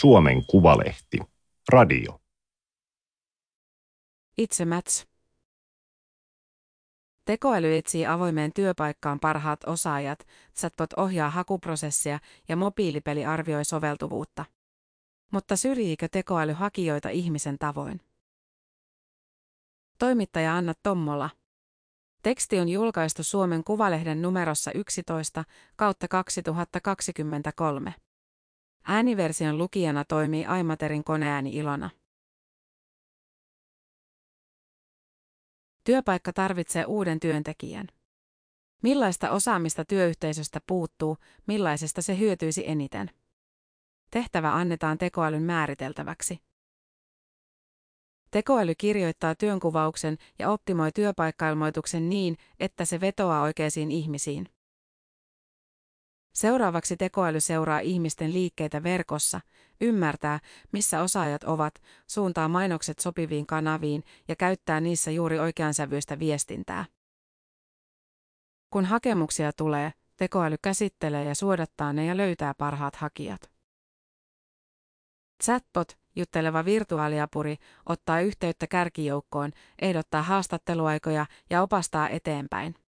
Suomen Kuvalehti. Radio. Itse Mats. Tekoäly etsii avoimeen työpaikkaan parhaat osaajat, chatbot ohjaa hakuprosessia ja mobiilipeli arvioi soveltuvuutta. Mutta syrjiikö tekoäly hakijoita ihmisen tavoin? Toimittaja Anna Tommola. Teksti on julkaistu Suomen Kuvalehden numerossa 11 kautta 2023. Ääniversion lukijana toimii Aimaterin koneääni Ilona. Työpaikka tarvitsee uuden työntekijän. Millaista osaamista työyhteisöstä puuttuu, millaisesta se hyötyisi eniten? Tehtävä annetaan tekoälyn määriteltäväksi. Tekoäly kirjoittaa työnkuvauksen ja optimoi työpaikkailmoituksen niin, että se vetoaa oikeisiin ihmisiin. Seuraavaksi tekoäly seuraa ihmisten liikkeitä verkossa, ymmärtää, missä osaajat ovat, suuntaa mainokset sopiviin kanaviin ja käyttää niissä juuri oikeansävyistä viestintää. Kun hakemuksia tulee, tekoäly käsittelee ja suodattaa ne ja löytää parhaat hakijat. Chatbot, jutteleva virtuaaliapuri, ottaa yhteyttä kärkijoukkoon, ehdottaa haastatteluaikoja ja opastaa eteenpäin.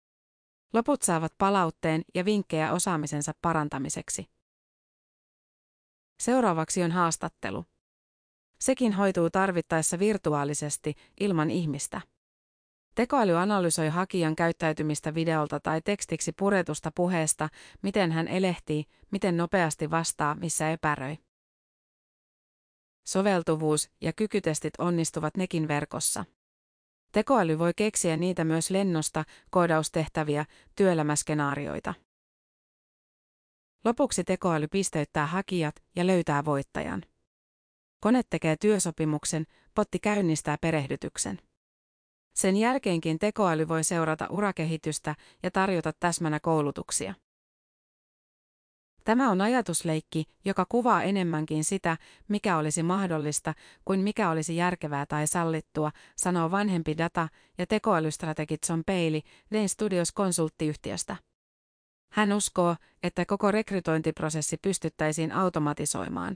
Loput saavat palautteen ja vinkkejä osaamisensa parantamiseksi. Seuraavaksi on haastattelu. Sekin hoituu tarvittaessa virtuaalisesti, ilman ihmistä. Tekoäly analysoi hakijan käyttäytymistä videolta tai tekstiksi puretusta puheesta, miten hän elehtii, miten nopeasti vastaa, missä epäröi. Soveltuvuus ja kykytestit onnistuvat nekin verkossa. Tekoäly voi keksiä niitä myös lennosta, koodaustehtäviä, työelämäskenaarioita. Lopuksi tekoäly pisteyttää hakijat ja löytää voittajan. Kone tekee työsopimuksen, potti käynnistää perehdytyksen. Sen jälkeenkin tekoäly voi seurata urakehitystä ja tarjota täsmänä koulutuksia. Tämä on ajatusleikki, joka kuvaa enemmänkin sitä, mikä olisi mahdollista kuin mikä olisi järkevää tai sallittua, sanoo vanhempi data- ja tekoälystrategit John Peili Dane Studios konsulttiyhtiöstä. Hän uskoo, että koko rekrytointiprosessi pystyttäisiin automatisoimaan.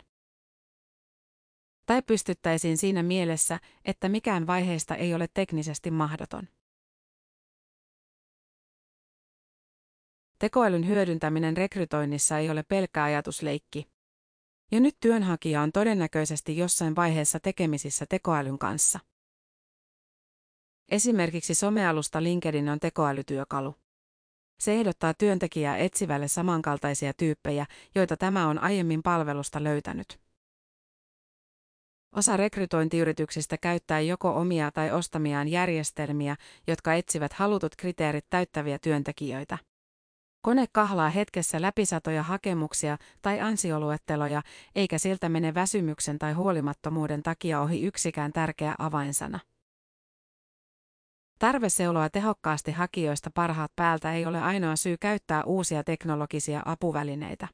Tai pystyttäisiin siinä mielessä, että mikään vaiheista ei ole teknisesti mahdoton. Tekoälyn hyödyntäminen rekrytoinnissa ei ole pelkkä ajatusleikki. Jo nyt työnhakija on todennäköisesti jossain vaiheessa tekemisissä tekoälyn kanssa. Esimerkiksi somealusta LinkedIn on tekoälytyökalu. Se ehdottaa työntekijää etsivälle samankaltaisia tyyppejä, joita tämä on aiemmin palvelusta löytänyt. Osa rekrytointiyrityksistä käyttää joko omia tai ostamiaan järjestelmiä, jotka etsivät halutut kriteerit täyttäviä työntekijöitä. Kone kahlaa hetkessä läpi satoja hakemuksia tai ansioluetteloja, eikä siltä mene väsymyksen tai huolimattomuuden takia ohi yksikään tärkeä avainsana. Tarve seuloa tehokkaasti hakijoista parhaat päältä ei ole ainoa syy käyttää uusia teknologisia apuvälineitä.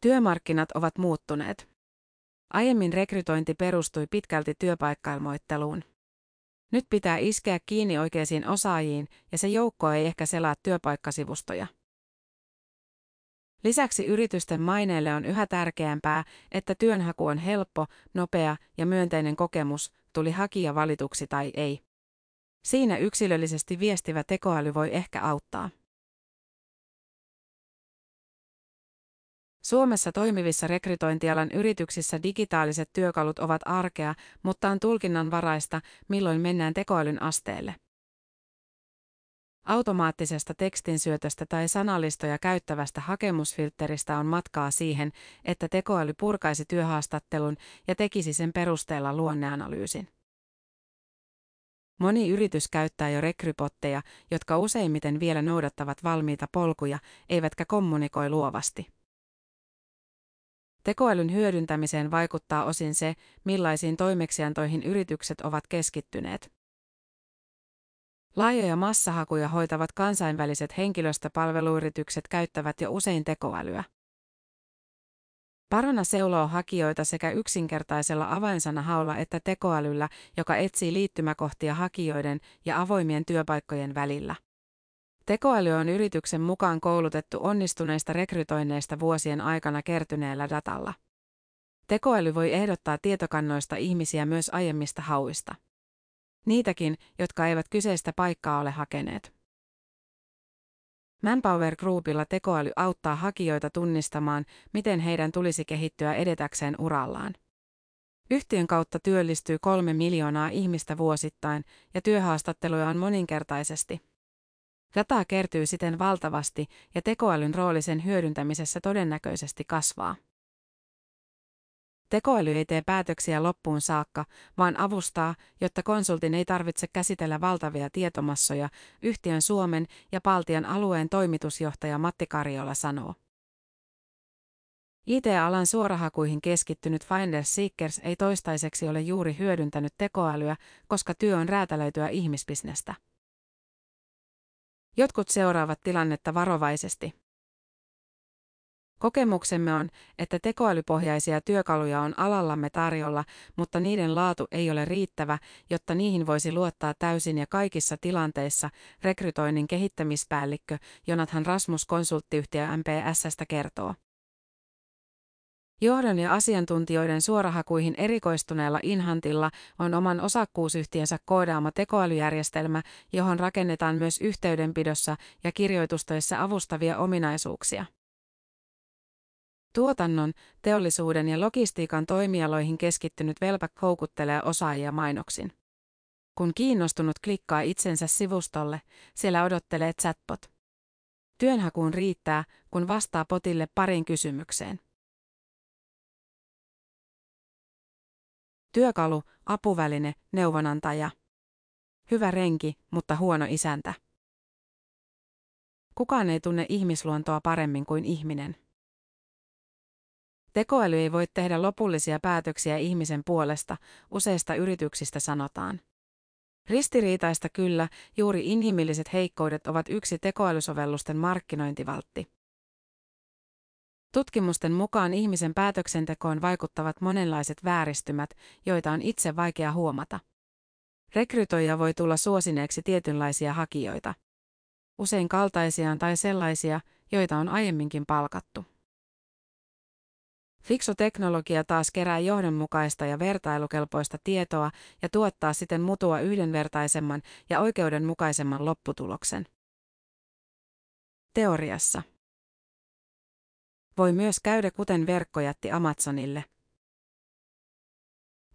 Työmarkkinat ovat muuttuneet. Aiemmin rekrytointi perustui pitkälti työpaikkailmoitteluun. Nyt pitää iskeä kiinni oikeisiin osaajiin ja se joukko ei ehkä selaa työpaikkasivustoja. Lisäksi yritysten maineelle on yhä tärkeämpää, että työnhaku on helppo, nopea ja myönteinen kokemus, tuli hakija valituksi tai ei. Siinä yksilöllisesti viestivä tekoäly voi ehkä auttaa. Suomessa toimivissa rekrytointialan yrityksissä digitaaliset työkalut ovat arkea, mutta on tulkinnanvaraista, milloin mennään tekoälyn asteelle. Automaattisesta tekstinsyötöstä tai sanallistoja käyttävästä hakemusfilteristä on matkaa siihen, että tekoäly purkaisi työhaastattelun ja tekisi sen perusteella luonneanalyysin. Moni yritys käyttää jo rekrypotteja, jotka useimmiten vielä noudattavat valmiita polkuja, eivätkä kommunikoi luovasti. Tekoälyn hyödyntämiseen vaikuttaa osin se, millaisiin toimeksiantoihin yritykset ovat keskittyneet. Laajoja massahakuja hoitavat kansainväliset henkilöstöpalveluyritykset käyttävät jo usein tekoälyä. Parona seuloo hakijoita sekä yksinkertaisella avainsanahaula että tekoälyllä, joka etsii liittymäkohtia hakijoiden ja avoimien työpaikkojen välillä. Tekoäly on yrityksen mukaan koulutettu onnistuneista rekrytoinneista vuosien aikana kertyneellä datalla. Tekoäly voi ehdottaa tietokannoista ihmisiä myös aiemmista hauista. Niitäkin, jotka eivät kyseistä paikkaa ole hakeneet. Manpower Groupilla tekoäly auttaa hakijoita tunnistamaan, miten heidän tulisi kehittyä edetäkseen urallaan. Yhtiön kautta työllistyy kolme miljoonaa ihmistä vuosittain ja työhaastatteluja on moninkertaisesti. Dataa kertyy siten valtavasti ja tekoälyn rooli sen hyödyntämisessä todennäköisesti kasvaa. Tekoäly ei tee päätöksiä loppuun saakka, vaan avustaa, jotta konsultin ei tarvitse käsitellä valtavia tietomassoja, yhtiön Suomen ja Baltian alueen toimitusjohtaja Matti Karjola sanoo. IT-alan suorahakuihin keskittynyt Finder Seekers ei toistaiseksi ole juuri hyödyntänyt tekoälyä, koska työ on räätälöityä ihmisbisnestä. Jotkut seuraavat tilannetta varovaisesti. Kokemuksemme on, että tekoälypohjaisia työkaluja on alallamme tarjolla, mutta niiden laatu ei ole riittävä, jotta niihin voisi luottaa täysin ja kaikissa tilanteissa, rekrytoinnin kehittämispäällikkö Jonathan Rasmus konsulttiyhtiö MPSstä kertoo. Johdon ja asiantuntijoiden suorahakuihin erikoistuneella Inhantilla on oman osakkuusyhtiönsä koodaama tekoälyjärjestelmä, johon rakennetaan myös yhteydenpidossa ja kirjoitustoissa avustavia ominaisuuksia. Tuotannon, teollisuuden ja logistiikan toimialoihin keskittynyt Velpäk houkuttelee osaajia mainoksin. Kun kiinnostunut klikkaa itsensä sivustolle, siellä odottelee chatbot. Työnhakuun riittää, kun vastaa potille parin kysymykseen. Työkalu, apuväline, neuvonantaja. Hyvä renki, mutta huono isäntä. Kukaan ei tunne ihmisluontoa paremmin kuin ihminen. Tekoäly ei voi tehdä lopullisia päätöksiä ihmisen puolesta, useista yrityksistä sanotaan. Ristiriitaista kyllä, juuri inhimilliset heikkoudet ovat yksi tekoälysovellusten markkinointivaltti. Tutkimusten mukaan ihmisen päätöksentekoon vaikuttavat monenlaiset vääristymät, joita on itse vaikea huomata. Rekrytoija voi tulla suosineeksi tietynlaisia hakijoita. Usein kaltaisiaan tai sellaisia, joita on aiemminkin palkattu. Fiksu teknologia taas kerää johdonmukaista ja vertailukelpoista tietoa ja tuottaa siten mutua yhdenvertaisemman ja oikeudenmukaisemman lopputuloksen. Teoriassa. Voi myös käydä kuten verkko jätti Amazonille.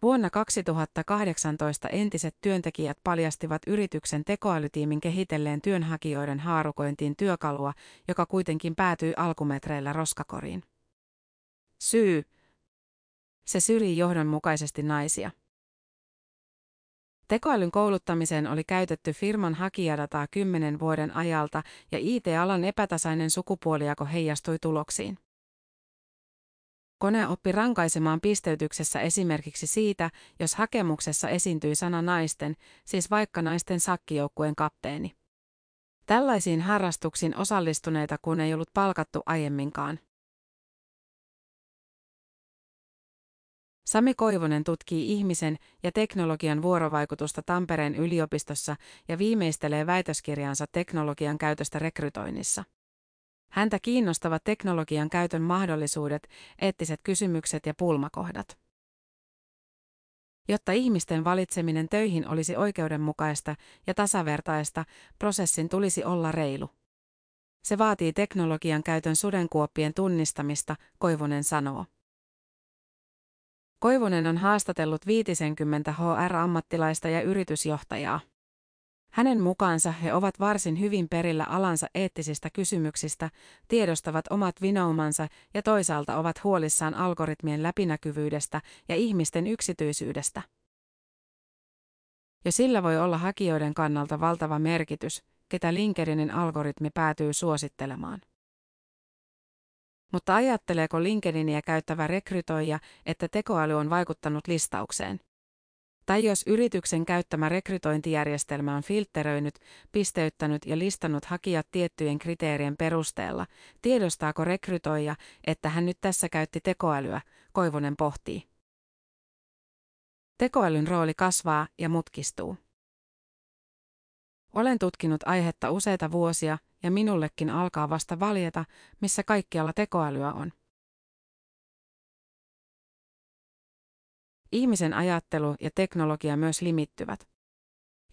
Vuonna 2018 entiset työntekijät paljastivat yrityksen tekoälytiimin kehitelleen työnhakijoiden haarukointiin työkalua, joka kuitenkin päätyi alkumetreillä roskakoriin. Syy. Se syrjii johdonmukaisesti naisia. Tekoälyn kouluttamiseen oli käytetty firman hakijadataa kymmenen vuoden ajalta ja IT-alan epätasainen sukupuolijako heijastui tuloksiin. Kone oppi rankaisemaan pisteytyksessä esimerkiksi siitä, jos hakemuksessa esiintyi sana naisten, siis vaikka naisten sakkijoukkueen kapteeni. Tällaisiin harrastuksiin osallistuneita kun ei ollut palkattu aiemminkaan. Sami Koivonen tutkii ihmisen ja teknologian vuorovaikutusta Tampereen yliopistossa ja viimeistelee väitöskirjansa teknologian käytöstä rekrytoinnissa. Häntä kiinnostavat teknologian käytön mahdollisuudet, eettiset kysymykset ja pulmakohdat. Jotta ihmisten valitseminen töihin olisi oikeudenmukaista ja tasavertaista, prosessin tulisi olla reilu. Se vaatii teknologian käytön sudenkuoppien tunnistamista, Koivunen sanoo. Koivunen on haastatellut 50 HR-ammattilaista ja yritysjohtajaa. Hänen mukaansa he ovat varsin hyvin perillä alansa eettisistä kysymyksistä, tiedostavat omat vinoumansa ja toisaalta ovat huolissaan algoritmien läpinäkyvyydestä ja ihmisten yksityisyydestä. Jo sillä voi olla hakijoiden kannalta valtava merkitys, ketä LinkedInin algoritmi päätyy suosittelemaan. Mutta ajatteleeko LinkedInia käyttävä rekrytoija, että tekoäly on vaikuttanut listaukseen? Tai jos yrityksen käyttämä rekrytointijärjestelmä on filtteröinyt, pisteyttänyt ja listannut hakijat tiettyjen kriteerien perusteella, tiedostaako rekrytoija, että hän nyt tässä käytti tekoälyä, Koivunen pohtii. Tekoälyn rooli kasvaa ja mutkistuu. Olen tutkinut aihetta useita vuosia ja minullekin alkaa vasta valjeta, missä kaikkialla tekoälyä on. Ihmisen ajattelu ja teknologia myös limittyvät.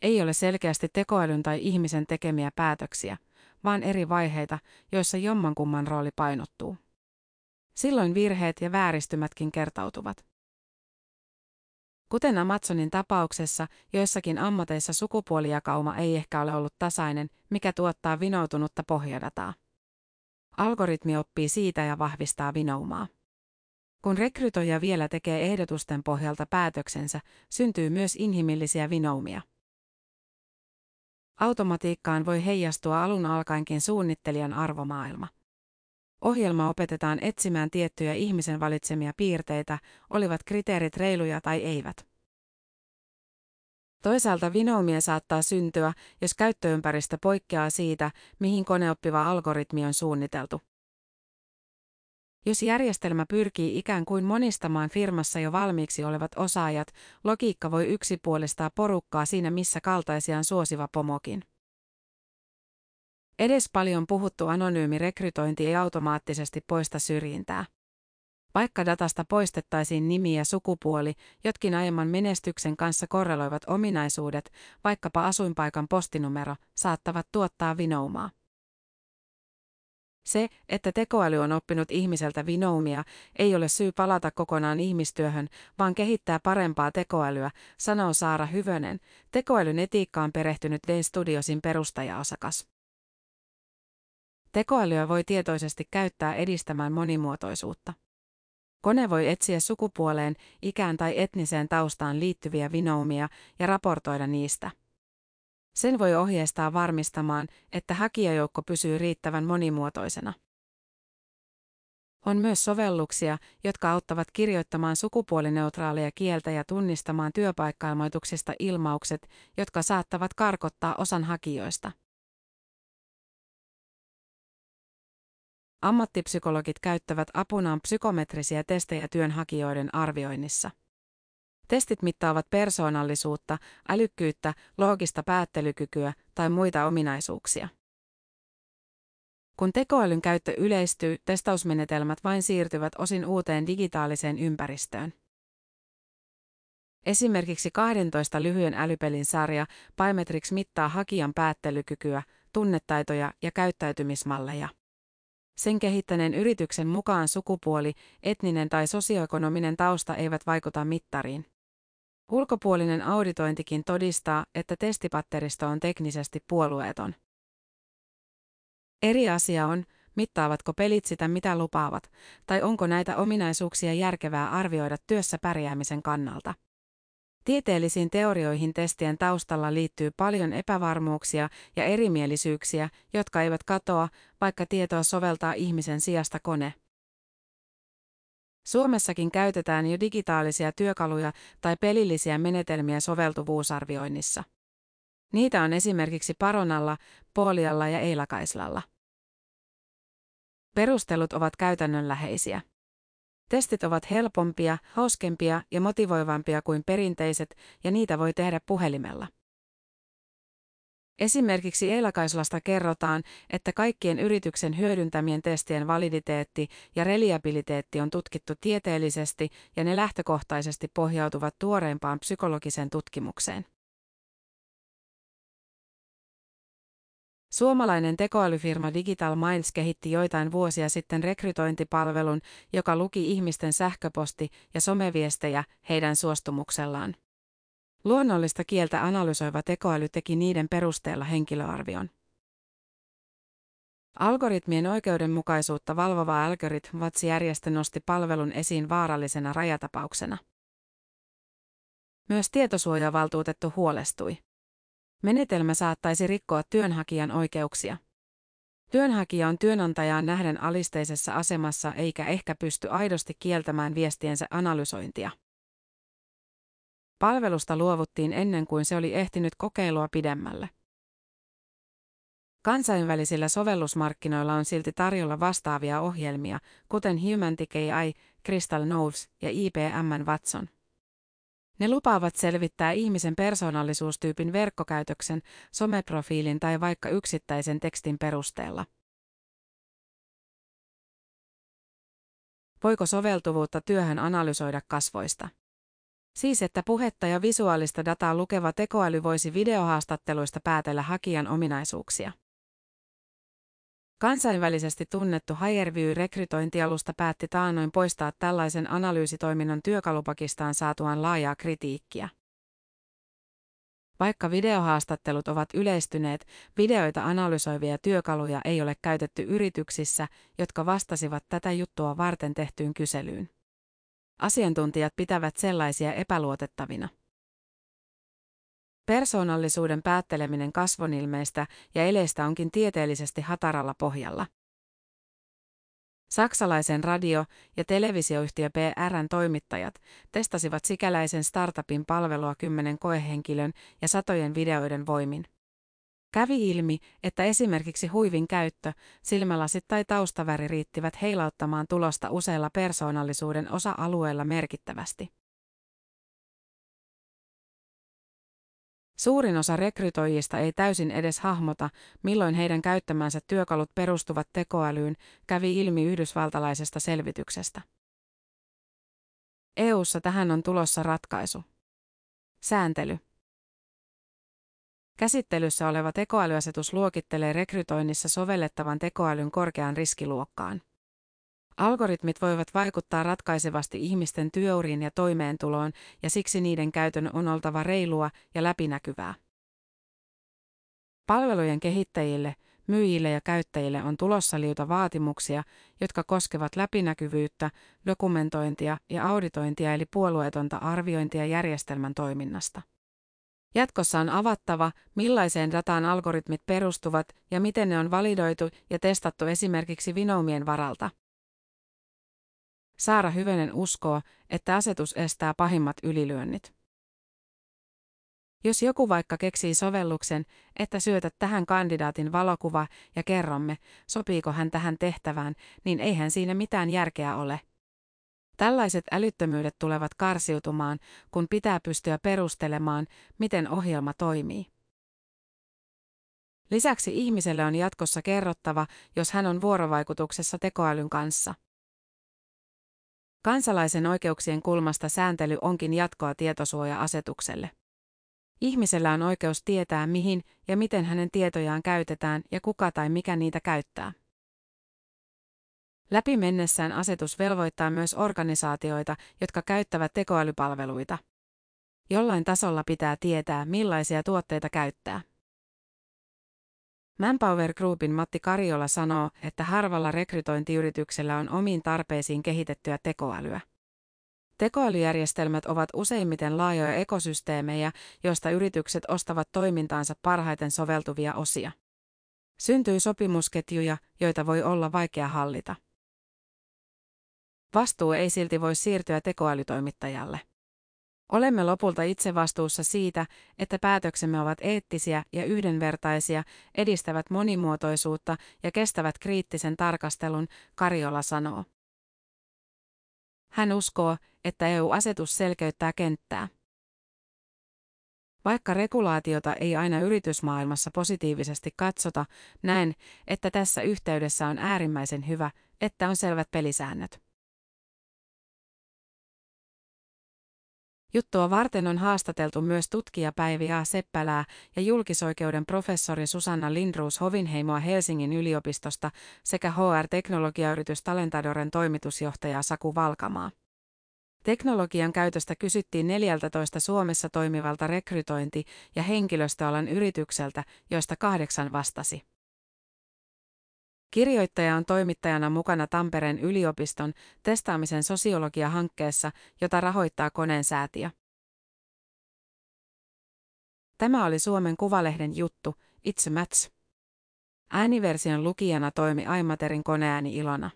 Ei ole selkeästi tekoälyn tai ihmisen tekemiä päätöksiä, vaan eri vaiheita, joissa jommankumman rooli painottuu. Silloin virheet ja vääristymätkin kertautuvat. Kuten Amazonin tapauksessa, joissakin ammateissa sukupuolijakauma ei ehkä ole ollut tasainen, mikä tuottaa vinoutunutta pohjadataa. Algoritmi oppii siitä ja vahvistaa vinoumaa. Kun rekrytoija vielä tekee ehdotusten pohjalta päätöksensä, syntyy myös inhimillisiä vinoumia. Automatiikkaan voi heijastua alun alkaenkin suunnittelijan arvomaailma. Ohjelma opetetaan etsimään tiettyjä ihmisen valitsemia piirteitä, olivat kriteerit reiluja tai eivät. Toisaalta vinoumia saattaa syntyä, jos käyttöympäristö poikkeaa siitä, mihin koneoppiva algoritmi on suunniteltu. Jos järjestelmä pyrkii ikään kuin monistamaan firmassa jo valmiiksi olevat osaajat, logiikka voi yksipuolistaa porukkaa siinä missä kaltaisiaan suosiva pomokin. Edes paljon puhuttu anonyymi rekrytointi ei automaattisesti poista syrjintää. Vaikka datasta poistettaisiin nimi ja sukupuoli, jotkin aiemman menestyksen kanssa korreloivat ominaisuudet, vaikkapa asuinpaikan postinumero, saattavat tuottaa vinoumaa. Se, että tekoäly on oppinut ihmiseltä vinoumia, ei ole syy palata kokonaan ihmistyöhön, vaan kehittää parempaa tekoälyä, sanoo Saara Hyvönen, tekoälyn etiikkaan perehtynyt Dane Studiosin perustajaosakas. Tekoälyä voi tietoisesti käyttää edistämään monimuotoisuutta. Kone voi etsiä sukupuoleen, ikään tai etniseen taustaan liittyviä vinoumia ja raportoida niistä. Sen voi ohjeistaa varmistamaan, että hakijajoukko pysyy riittävän monimuotoisena. On myös sovelluksia, jotka auttavat kirjoittamaan sukupuolineutraalia kieltä ja tunnistamaan työpaikkailmoituksista ilmaukset, jotka saattavat karkottaa osan hakijoista. Ammattipsykologit käyttävät apunaan psykometrisiä testejä työnhakijoiden arvioinnissa. Testit mittaavat persoonallisuutta, älykkyyttä, loogista päättelykykyä tai muita ominaisuuksia. Kun tekoälyn käyttö yleistyy, testausmenetelmät vain siirtyvät osin uuteen digitaaliseen ympäristöön. Esimerkiksi 12 lyhyen älypelin sarja Pymetrix mittaa hakijan päättelykykyä, tunnetaitoja ja käyttäytymismalleja. Sen kehittäneen yrityksen mukaan sukupuoli, etninen tai sosioekonominen tausta eivät vaikuta mittariin. Ulkopuolinen auditointikin todistaa, että testipatteristo on teknisesti puolueeton. Eri asia on, mittaavatko pelit sitä mitä lupaavat, tai onko näitä ominaisuuksia järkevää arvioida työssä pärjäämisen kannalta. Tieteellisiin teorioihin testien taustalla liittyy paljon epävarmuuksia ja erimielisyyksiä, jotka eivät katoa, vaikka tietoa soveltaa ihmisen sijasta kone. Suomessakin käytetään jo digitaalisia työkaluja tai pelillisiä menetelmiä soveltuvuusarvioinnissa. Niitä on esimerkiksi Paronalla, Poolialla ja Eilakaislalla. Perustelut ovat käytännönläheisiä. Testit ovat helpompia, hauskempia ja motivoivampia kuin perinteiset, ja niitä voi tehdä puhelimella. Esimerkiksi Eilakaislasta kerrotaan, että kaikkien yrityksen hyödyntämien testien validiteetti ja reliabiliteetti on tutkittu tieteellisesti ja ne lähtökohtaisesti pohjautuvat tuoreimpaan psykologiseen tutkimukseen. Suomalainen tekoälyfirma Digital Miles kehitti joitain vuosia sitten rekrytointipalvelun, joka luki ihmisten sähköposti- ja someviestejä heidän suostumuksellaan. Luonnollista kieltä analysoiva tekoäly teki niiden perusteella henkilöarvion. Algoritmien oikeudenmukaisuutta valvova Algorithm-järjestö nosti palvelun esiin vaarallisena rajatapauksena. Myös tietosuojavaltuutettu huolestui. Menetelmä saattaisi rikkoa työnhakijan oikeuksia. Työnhakija on työnantajaan nähden alisteisessa asemassa eikä ehkä pysty aidosti kieltämään viestiensä analysointia. Palvelusta luovuttiin ennen kuin se oli ehtinyt kokeilua pidemmälle. Kansainvälisillä sovellusmarkkinoilla on silti tarjolla vastaavia ohjelmia, kuten Humantic AI, Crystal Notes ja IBM Watson. Ne lupaavat selvittää ihmisen persoonallisuustyypin verkkokäytöksen, someprofiilin tai vaikka yksittäisen tekstin perusteella. Voiko soveltuvuutta työhön analysoida kasvoista? Siis että puhetta ja visuaalista dataa lukeva tekoäly voisi videohaastatteluista päätellä hakijan ominaisuuksia. Kansainvälisesti tunnettu Higherview-rekrytointialusta päätti taannoin poistaa tällaisen analyysitoiminnon työkalupakistaan saatuaan laajaa kritiikkiä. Vaikka videohaastattelut ovat yleistyneet, videoita analysoivia työkaluja ei ole käytetty yrityksissä, jotka vastasivat tätä juttua varten tehtyyn kyselyyn. Asiantuntijat pitävät sellaisia epäluotettavina. Persoonallisuuden päätteleminen kasvonilmeistä ja eleistä onkin tieteellisesti hataralla pohjalla. Saksalaisen radio- ja televisioyhtiö PRn toimittajat testasivat sikäläisen startupin palvelua kymmenen koehenkilön ja satojen videoiden voimin. Kävi ilmi, että esimerkiksi huivin käyttö, silmälasit tai taustaväri riittivät heilauttamaan tulosta useilla persoonallisuuden osa-alueilla merkittävästi. Suurin osa rekrytoijista ei täysin edes hahmota, milloin heidän käyttämänsä työkalut perustuvat tekoälyyn, kävi ilmi yhdysvaltalaisesta selvityksestä. EU:ssa tähän on tulossa ratkaisu. Sääntely. Käsittelyssä oleva tekoälyasetus luokittelee rekrytoinnissa sovellettavan tekoälyn korkeaan riskiluokkaan. Algoritmit voivat vaikuttaa ratkaisevasti ihmisten työuriin ja toimeentuloon, ja siksi niiden käytön on oltava reilua ja läpinäkyvää. Palvelujen kehittäjille, myyjille ja käyttäjille on tulossa liuta vaatimuksia, jotka koskevat läpinäkyvyyttä, dokumentointia ja auditointia eli puolueetonta arviointia järjestelmän toiminnasta. Jatkossa on avattava, millaiseen dataan algoritmit perustuvat ja miten ne on validoitu ja testattu esimerkiksi vinoumien varalta. Saara Hyvönen uskoo, että asetus estää pahimmat ylilyönnit. Jos joku vaikka keksii sovelluksen, että syötä tähän kandidaatin valokuva ja kerromme, sopiiko hän tähän tehtävään, niin eihän siinä mitään järkeä ole. Tällaiset älyttömyydet tulevat karsiutumaan, kun pitää pystyä perustelemaan, miten ohjelma toimii. Lisäksi ihmiselle on jatkossa kerrottava, jos hän on vuorovaikutuksessa tekoälyn kanssa. Kansalaisen oikeuksien kulmasta sääntely onkin jatkoa tietosuoja-asetukselle. Ihmisellä on oikeus tietää, mihin ja miten hänen tietojaan käytetään ja kuka tai mikä niitä käyttää. Läpi mennessään asetus velvoittaa myös organisaatioita, jotka käyttävät tekoälypalveluita. Jollain tasolla pitää tietää, millaisia tuotteita käyttää. Manpower Groupin Matti Karjola sanoo, että harvalla rekrytointiyrityksellä on omiin tarpeisiin kehitettyä tekoälyä. Tekoälyjärjestelmät ovat useimmiten laajoja ekosysteemejä, joista yritykset ostavat toimintaansa parhaiten soveltuvia osia. Syntyy sopimusketjuja, joita voi olla vaikea hallita. Vastuu ei silti voi siirtyä tekoälytoimittajalle. Olemme lopulta itse vastuussa siitä, että päätöksemme ovat eettisiä ja yhdenvertaisia, edistävät monimuotoisuutta ja kestävät kriittisen tarkastelun, Karjola sanoo. Hän uskoo, että EU-asetus selkeyttää kenttää. Vaikka regulaatiota ei aina yritysmaailmassa positiivisesti katsota, näen, että tässä yhteydessä on äärimmäisen hyvä, että on selvät pelisäännöt. Juttua varten on haastateltu myös tutkija Päivi A. Seppälää ja julkisoikeuden professori Susanna Lindruus Hovinheimoa Helsingin yliopistosta sekä HR-teknologiayritys Talentadoren toimitusjohtaja Saku Valkamaa. Teknologian käytöstä kysyttiin 14 Suomessa toimivalta rekrytointi- ja henkilöstöalan yritykseltä, joista kahdeksan vastasi. Kirjoittaja on toimittajana mukana Tampereen yliopiston testaamisen sosiologia-hankkeessa, jota rahoittaa koneen säätiö. Tämä oli Suomen Kuvalehden juttu, It's Match. Ääniversion lukijana toimi Aimaterin koneääni Ilona.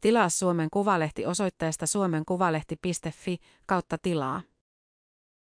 Tilaa Suomen Kuvalehti osoitteesta suomenkuvalehti.fi kautta tilaa.